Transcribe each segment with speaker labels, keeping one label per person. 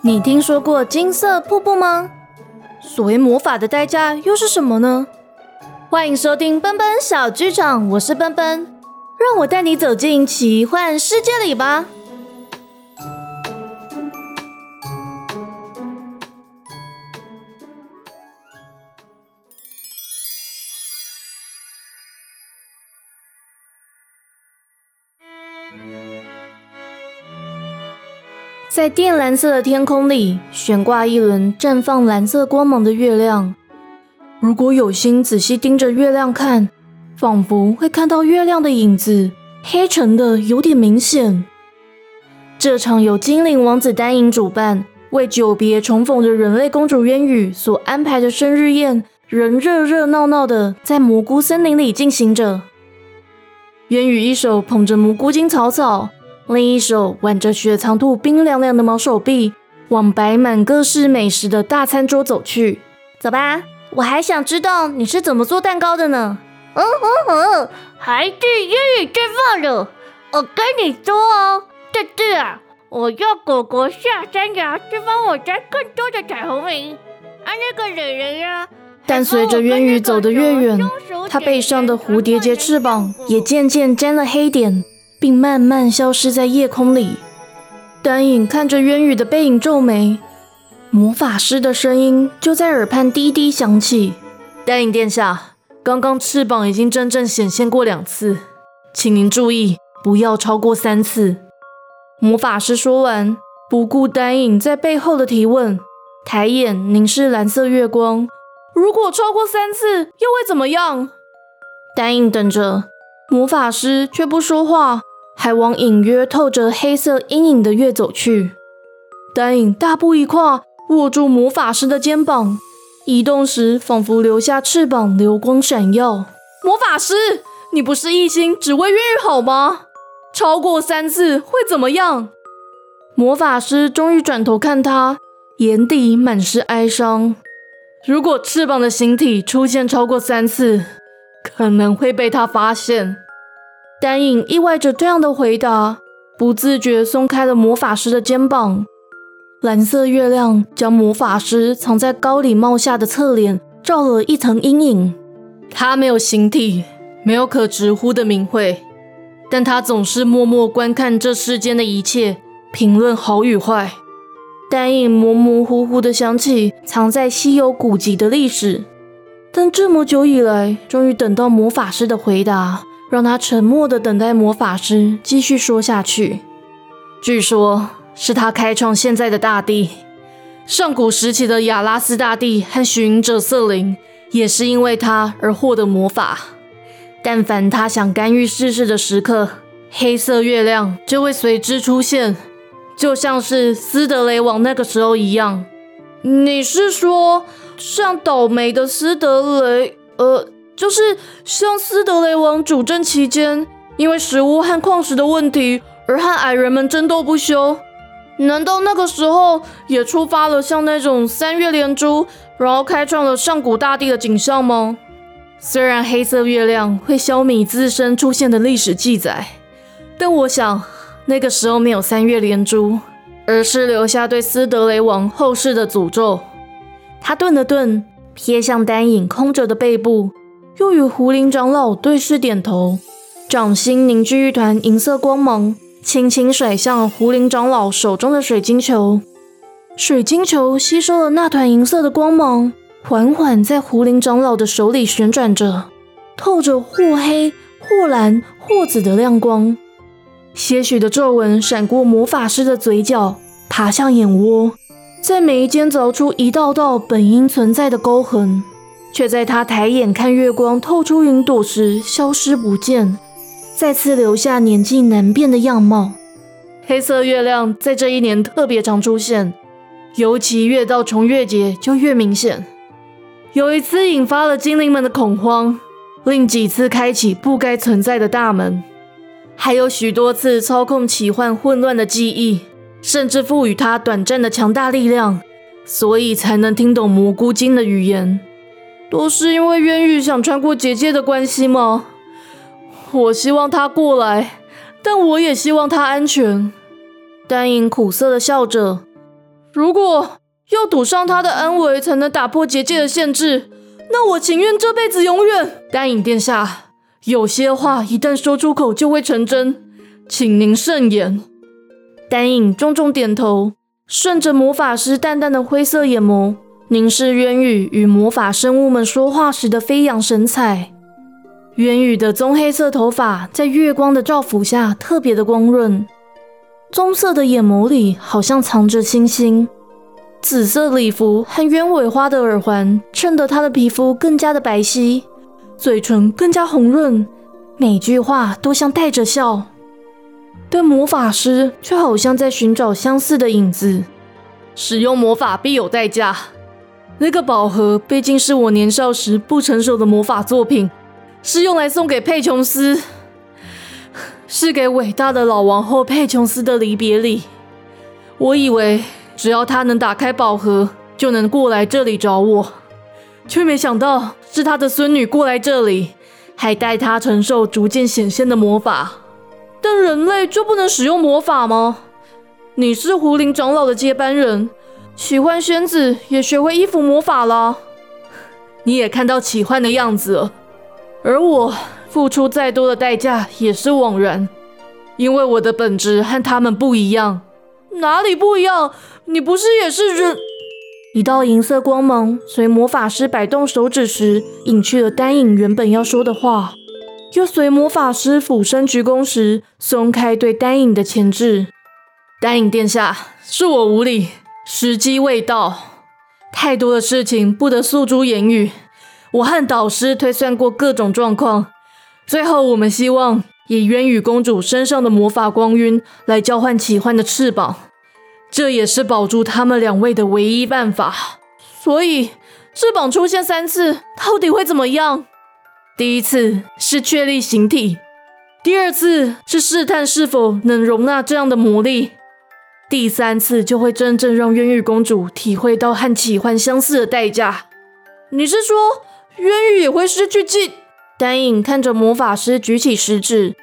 Speaker 1: 你听说过金色瀑布吗？所谓魔法的代价又是什么呢？欢迎收听奔奔小剧场，我是奔奔，让我带你走进奇幻世界里吧。在靛蓝色的天空里，悬挂一轮绽放蓝色光芒的月亮。如果有心仔细盯着月亮看，仿佛会看到月亮的影子，黑沉的有点明显。这场由精灵王子丹影主办，为久别重逢的人类公主渊羽所安排的生日宴，仍热热闹闹的在蘑菇森林里进行着。渊羽一手捧着蘑菇精草草。另一手挽着雪藏兔冰凉凉的毛手臂，往摆满各式美食的大餐桌走去。走吧，我还想知道你是怎么做蛋糕的呢。
Speaker 2: 嗯嗯嗯，还是英语最棒了。我跟你说哦，这次啊，我要果果下山崖去帮我摘更多的彩虹云。啊，那个蕾蕾呀。
Speaker 1: 但随着渊羽走得越远，他背上的蝴蝶结翅膀也渐渐沾了黑点。并慢慢消失在夜空里。丹影看着渊羽的背影，皱眉。魔法师的声音就在耳畔低低响起：“丹影殿下，刚刚翅膀已经真正显现过两次，请您注意，不要超过三次。”魔法师说完，不顾丹影在背后的提问，抬眼凝视蓝色月光：“如果超过三次，又会怎么样？”丹影等着，魔法师却不说话。还往隐约透着黑色阴影的月走去，丹影大步一跨，握住魔法师的肩膀，移动时仿佛留下翅膀，流光闪耀。魔法师，你不是一心只为渊羽好吗？超过三次会怎么样？魔法师终于转头看他，眼底满是哀伤。如果翅膀的形体出现超过三次，可能会被他发现。丹影意外着这样的回答，不自觉松开了魔法师的肩膀。蓝色月亮将魔法师藏在高礼帽下的侧脸照了一层阴影。他没有形体，没有可直呼的名讳，但他总是默默观看这世间的一切，评论好与坏。丹影模模糊糊的想起藏在稀有古籍的历史，但这么久以来，终于等到魔法师的回答。让他沉默的等待魔法师继续说下去。据说是他开创现在的大地。上古时期的亚拉斯大帝和寻者瑟琳也是因为他而获得魔法。但凡他想干预世事的时刻，黑色月亮就会随之出现，就像是斯德雷王那个时候一样。你是说像倒霉的斯德雷？呃。就是像斯德雷王主政期间，因为食物和矿石的问题而和矮人们争斗不休。难道那个时候也触发了像那种三月连珠，然后开创了上古大地的景象吗？虽然黑色月亮会消弭自身出现的历史记载，但我想那个时候没有三月连珠，而是留下对斯德雷王后世的诅咒。他顿了顿，瞥向丹影空着的背部。又与胡林长老对视点头，掌心凝聚一团银色光芒，轻轻甩向胡林长老手中的水晶球。水晶球吸收了那团银色的光芒，缓缓在胡林长老的手里旋转着，透着或黑或蓝或紫的亮光。些许的皱纹闪过魔法师的嘴角，爬向眼窝，在眉间凿出一道道本应存在的沟痕。却在他抬眼看月光透出云朵时消失不见，再次留下年纪难辨的样貌。黑色月亮在这一年特别常出现，尤其越到重月节就越明显。有一次引发了精灵们的恐慌，另几次开启不该存在的大门，还有许多次操控奇幻混乱的记忆，甚至赋予他短暂的强大力量，所以才能听懂蘑菇精的语言。都是因为渊羽想穿过结界的关系吗？我希望他过来，但我也希望他安全。丹影苦涩的笑着。如果要赌上他的安危才能打破结界的限制，那我情愿这辈子永远。丹影殿下，有些话一旦说出口就会成真，请您慎言。丹影重重点头，顺着魔法师淡淡的灰色眼眸，凝视渊羽与魔法生物们说话时的飞扬神采。渊羽的棕黑色头发在月光的照拂下特别的光润，棕色的眼眸里好像藏着星星。紫色礼服和鸢尾花的耳环衬得她的皮肤更加的白皙，嘴唇更加红润，每句话都像带着笑。但魔法师却好像在寻找相似的影子。使用魔法必有代价。那个宝盒毕竟是我年少时不成熟的魔法作品，是用来送给佩琼斯，是给伟大的老王后佩琼斯的离别礼。我以为只要他能打开宝盒，就能过来这里找我，却没想到是他的孙女过来这里，还带他承受逐渐显现的魔法。但人类就不能使用魔法吗？你是狐灵长老的接班人，奇幻仙子也学会衣服魔法了，你也看到奇幻的样子了。而我付出再多的代价也是枉然，因为我的本质和他们不一样。哪里不一样？你不是也是人？一道银色光芒随魔法师摆动手指时，隐去了丹影原本要说的话。又随魔法师俯身鞠躬时，松开对丹影的钳制。丹影殿下，是我无礼，时机未到。太多的事情不得诉诸言语。我和导师推算过各种状况，最后我们希望以渊羽公主身上的魔法光晕来交换奇幻的翅膀，这也是保住他们两位的唯一办法。所以，翅膀出现三次，到底会怎么样？第一次是确立形体，第二次是试探是否能容纳这样的魔力，第三次就会真正让冤狱公主体会到和奇幻相似的代价。你是说冤狱也会失去记？丹影看着魔法师举起食指，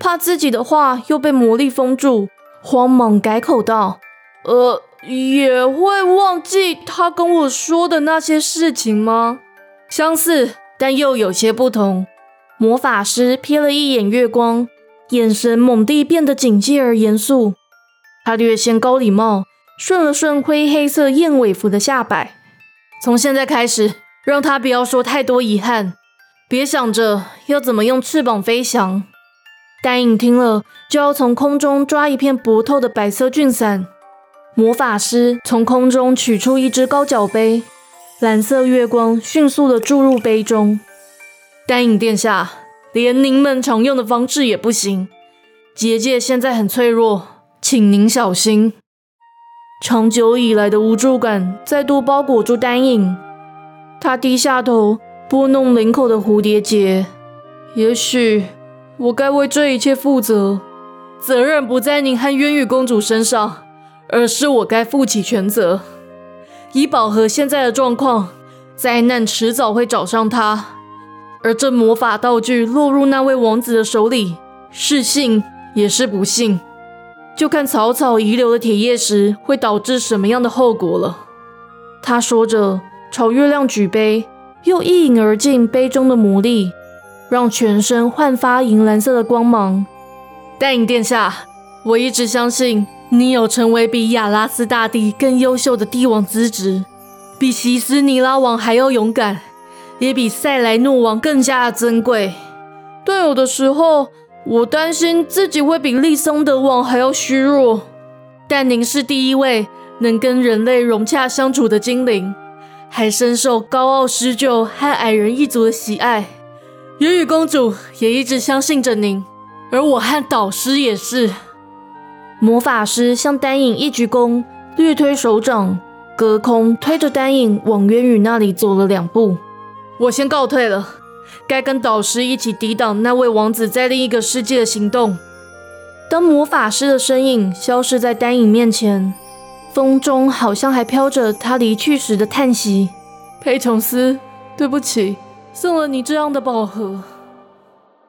Speaker 1: 怕自己的话又被魔力封住，慌忙改口道：“呃，也会忘记他跟我说的那些事情吗？相似。”但又有些不同。魔法师瞥了一眼月光，眼神猛地变得警戒而严肃。他略掀高礼帽，顺了顺灰黑色燕尾服的下摆。从现在开始，让他不要说太多遗憾，别想着要怎么用翅膀飞翔。丹影听了，就要从空中抓一片薄透的白色菌伞。魔法师从空中取出一只高脚杯。蓝色月光迅速地注入杯中。丹影殿下，连您们常用的方式也不行。结界现在很脆弱，请您小心。长久以来的无助感再度包裹住丹影，他低下头拨弄领口的蝴蝶结。也许我该为这一切负责，责任不在您和渊羽公主身上，而是我该负起全责。以宝盒现在的状况，灾难迟早会找上他。而这魔法道具落入那位王子的手里，是幸也是不幸，就看草草遗留的铁叶石会导致什么样的后果了。他说着，朝月亮举杯，又一饮而尽杯中的魔力，让全身焕发银蓝色的光芒。丹影殿下，我一直相信。你有成为比亚拉斯大帝更优秀的帝王资质，比西斯尼拉王还要勇敢，也比塞莱诺王更加珍贵。但有的时候，我担心自己会比利松德王还要虚弱。但您是第一位能跟人类融洽相处的精灵，还深受高傲狮鹫和矮人一族的喜爱。云雨公主也一直相信着您，而我和导师也是。魔法师向丹影一鞠躬，略推手掌，隔空推着丹影往渊羽那里走了两步。我先告退了，该跟导师一起抵挡那位王子在另一个世界的行动。当魔法师的身影消失在丹影面前，风中好像还飘着他离去时的叹息。佩琼斯，对不起，送了你这样的宝盒。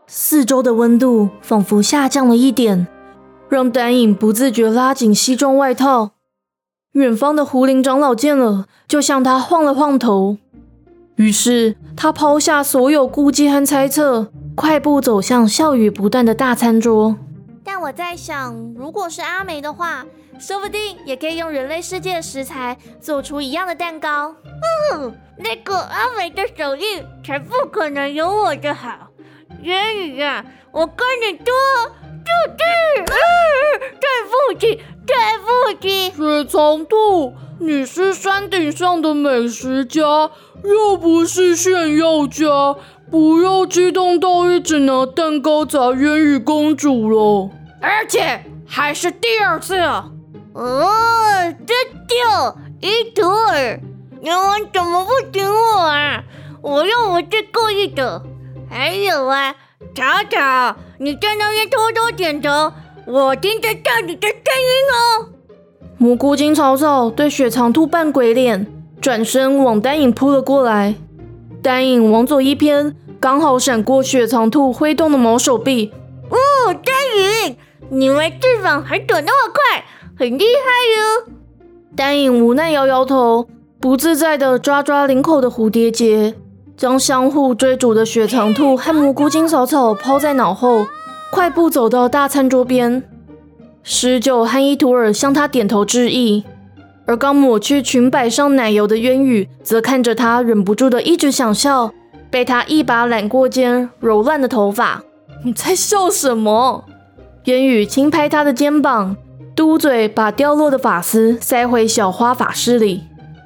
Speaker 1: 四周的温度仿佛下降了一点，让丹影不自觉拉紧西装外套。远方的胡林长老见了，就向他晃了晃头。于是他抛下所有顾忌和猜测，快步走向笑语不断的大餐桌。
Speaker 3: 但我在想，如果是阿梅的话，说不定也可以用人类世界的食材做出一样的蛋糕。
Speaker 2: 嗯，那个阿梅的手艺才不可能有我的好。渊宇啊，我跟你多就弟，对不起，对不起。
Speaker 4: 雪藏兔，你是山顶上的美食家，又不是炫耀家，不要激动到一直拿蛋糕砸渊宇公主了。
Speaker 2: 而且还是第二次。哦，这就伊图尔，你们怎么不顶我啊？我又不是故意的。还有啊，草草，你在那边偷偷点头，我听得到你的声音哦。
Speaker 1: 蘑菇精草草对雪藏兔扮鬼脸，转身往丹影扑了过来。丹影往左一偏，刚好闪过雪藏兔挥动的毛手臂。
Speaker 2: 哦，丹影，你们翅膀还躲那么快，很厉害哟。
Speaker 1: 丹影无奈摇摇头，不自在的抓抓领口的蝴蝶结。将相互追逐的雪藏兔和蘑菇精草草抛在脑后，快步走到大餐桌边。十九和伊图尔向他点头致意，而刚抹去裙摆上奶油的渊羽则看着他，忍不住的一直想笑，被他一把揽过肩，揉乱的头发。
Speaker 4: 你在笑什么？
Speaker 1: 渊羽轻拍他的肩膀，嘟嘴把掉落的发丝塞回小花发饰里。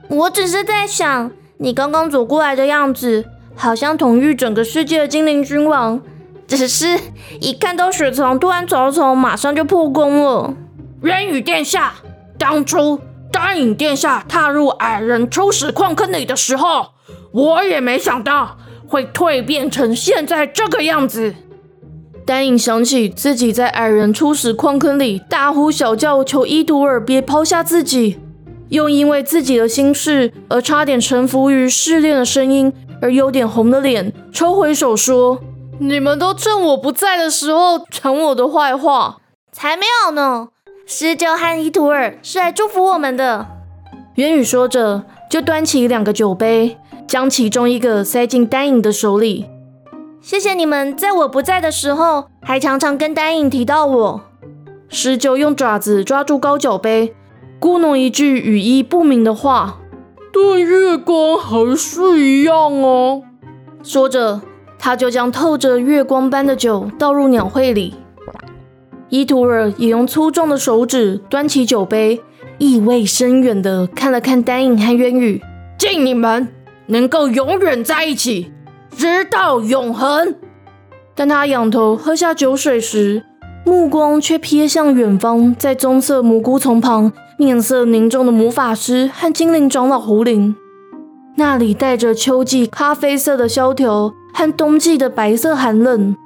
Speaker 3: 我只是在想。你刚刚走过来的样子，好像统御整个世界的精灵君王。只是一看到雪藏，突然草丛马上就破功了。
Speaker 2: 渊宇殿下，当初丹影殿下踏入矮人初始矿坑里的时候，我也没想到会蜕变成现在这个样子。
Speaker 1: 丹影想起自己在矮人初始矿坑里大呼小叫，求伊图尔别抛下自己。又因为自己的心事而差点臣服于试炼的声音，而有点红了脸，抽回手说：“
Speaker 4: 你们都趁我不在的时候讲我的坏话，
Speaker 3: 才没有呢！十九和伊图尔是来祝福我们的。”
Speaker 1: 元宇说着，就端起两个酒杯，将其中一个塞进丹影的手里。
Speaker 3: 谢谢你们在我不在的时候，还常常跟丹影提到我。
Speaker 1: 十九用爪子抓住高脚杯。咕哝一句语意不明的话，
Speaker 4: 对月光还是一样哦。
Speaker 1: 说着，他就将透着月光般的酒倒入鸟喙里。伊图尔也用粗壮的手指端起酒杯，意味深远地看了看丹影和渊羽，
Speaker 2: 敬你们能够永远在一起，直到永恒。
Speaker 1: 当他仰头喝下酒水时，目光却瞥向远方，在棕色蘑菇丛旁。面色凝重的魔法师和精灵长老胡林，那里带着秋季咖啡色的萧条和冬季的白色寒冷，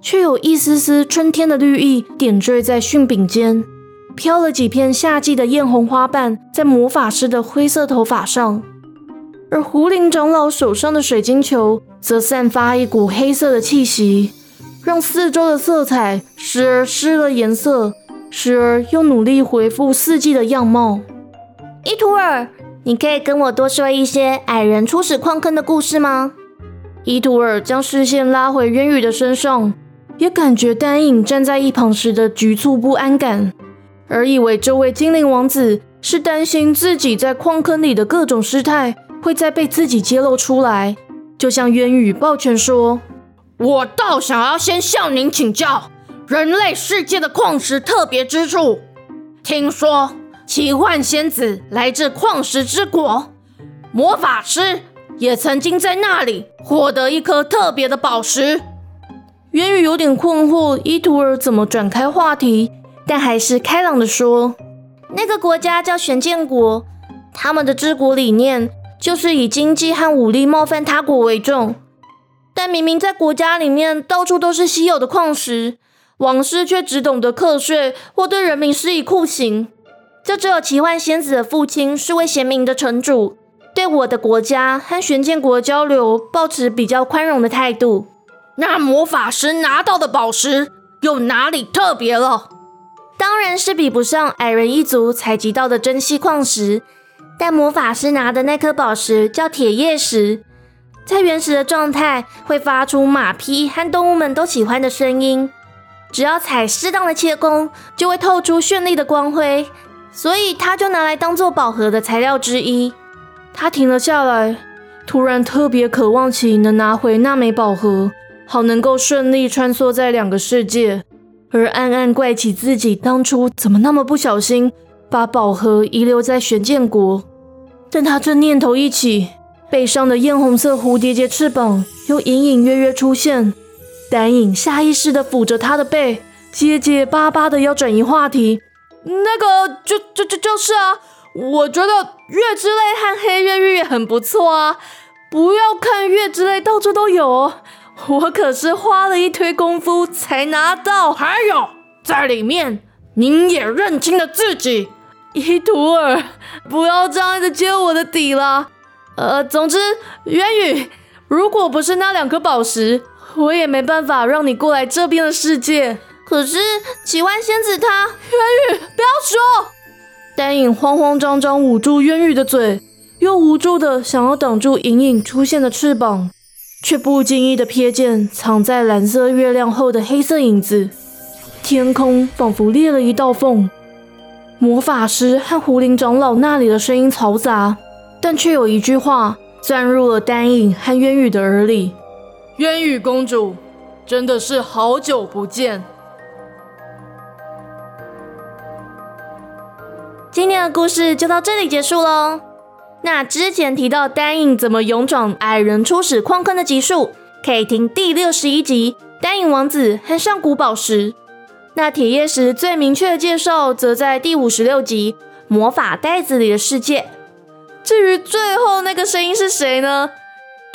Speaker 1: 却有一丝丝春天的绿意点缀在讯柄间，飘了几片夏季的艳红花瓣在魔法师的灰色头发上，而胡林长老手上的水晶球则散发一股黑色的气息，让四周的色彩时而失了颜色。时而又努力恢复四季的样貌。
Speaker 3: 伊图尔，你可以跟我多说一些矮人初始矿坑的故事吗？
Speaker 1: 伊图尔将视线拉回渊羽的身上，也感觉丹影站在一旁时的局促不安感，而以为这位精灵王子是担心自己在矿坑里的各种失态会再被自己揭露出来，就向渊羽抱拳说：“
Speaker 2: 我倒想要先向您请教。”人类世界的矿石特别之处，听说奇幻仙子来自矿石之国，魔法师也曾经在那里获得一颗特别的宝石。
Speaker 1: 渊宇有点困惑，伊图尔怎么转开话题，但还是开朗的说：“
Speaker 3: 那个国家叫玄剑国，他们的治国理念就是以经济和武力冒犯他国为重，但明明在国家里面到处都是稀有的矿石。”王室却只懂得课税或对人民施以酷刑，就只有奇幻仙子的父亲是位贤明的城主，对我的国家和玄剑国交流抱持比较宽容的态度。
Speaker 2: 那魔法师拿到的宝石有哪里特别了？
Speaker 3: 当然是比不上矮人一族采集到的珍稀矿石。但魔法师拿的那颗宝石叫铁叶石，在原始的状态会发出马匹和动物们都喜欢的声音。只要采适当的切工，就会透出绚丽的光辉，所以他就拿来当做宝盒的材料之一。
Speaker 1: 他停了下来，突然特别渴望起能拿回那枚宝盒，好能够顺利穿梭在两个世界，而暗暗怪起自己当初怎么那么不小心。把宝盒遗留在玄剑国，但他这念头一起，背上的艳红色蝴蝶结翅膀又隐隐约约出现。丹影下意识地抚着他的背，结结巴巴的要转移话题。
Speaker 4: 那个，就就就就是啊，我觉得月之泪和黑月玉也很不错啊。不要看月之泪到处都有哦，我可是花了一堆功夫才拿到。
Speaker 2: 还有，在里面，您也认清了自己。
Speaker 4: 伊图尔，不要这样子揭我的底了。呃，总之，渊宇，如果不是那两颗宝石，我也没办法让你过来这边的世界。
Speaker 3: 可是奇幻仙子她，
Speaker 4: 渊宇，不要说。
Speaker 1: 丹影慌慌张张捂住渊宇的嘴，又无助的想要挡住隐隐出现的翅膀，却不经意的瞥见藏在蓝色月亮后的黑色影子。天空仿佛裂了一道缝。魔法师和狐灵长老那里的声音嘈杂，但却有一句话钻入了丹影和渊羽的耳里：“
Speaker 4: 渊羽公主，真的是好久不见。”
Speaker 3: 今天的故事就到这里结束喽。那之前提到丹影怎么勇闯矮人初始矿坑的集数，可以听第六十一集《丹影王子和上古宝石》。那铁叶石最明确的介绍，则在第五十六集《魔法袋子里的世界》。至于最后那个声音是谁呢？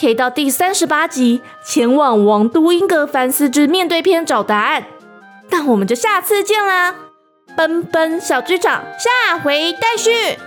Speaker 3: 可以到第三十八集前往王都英格凡斯之面对篇找答案。那我们就下次见啦！奔奔小剧场，下回待续。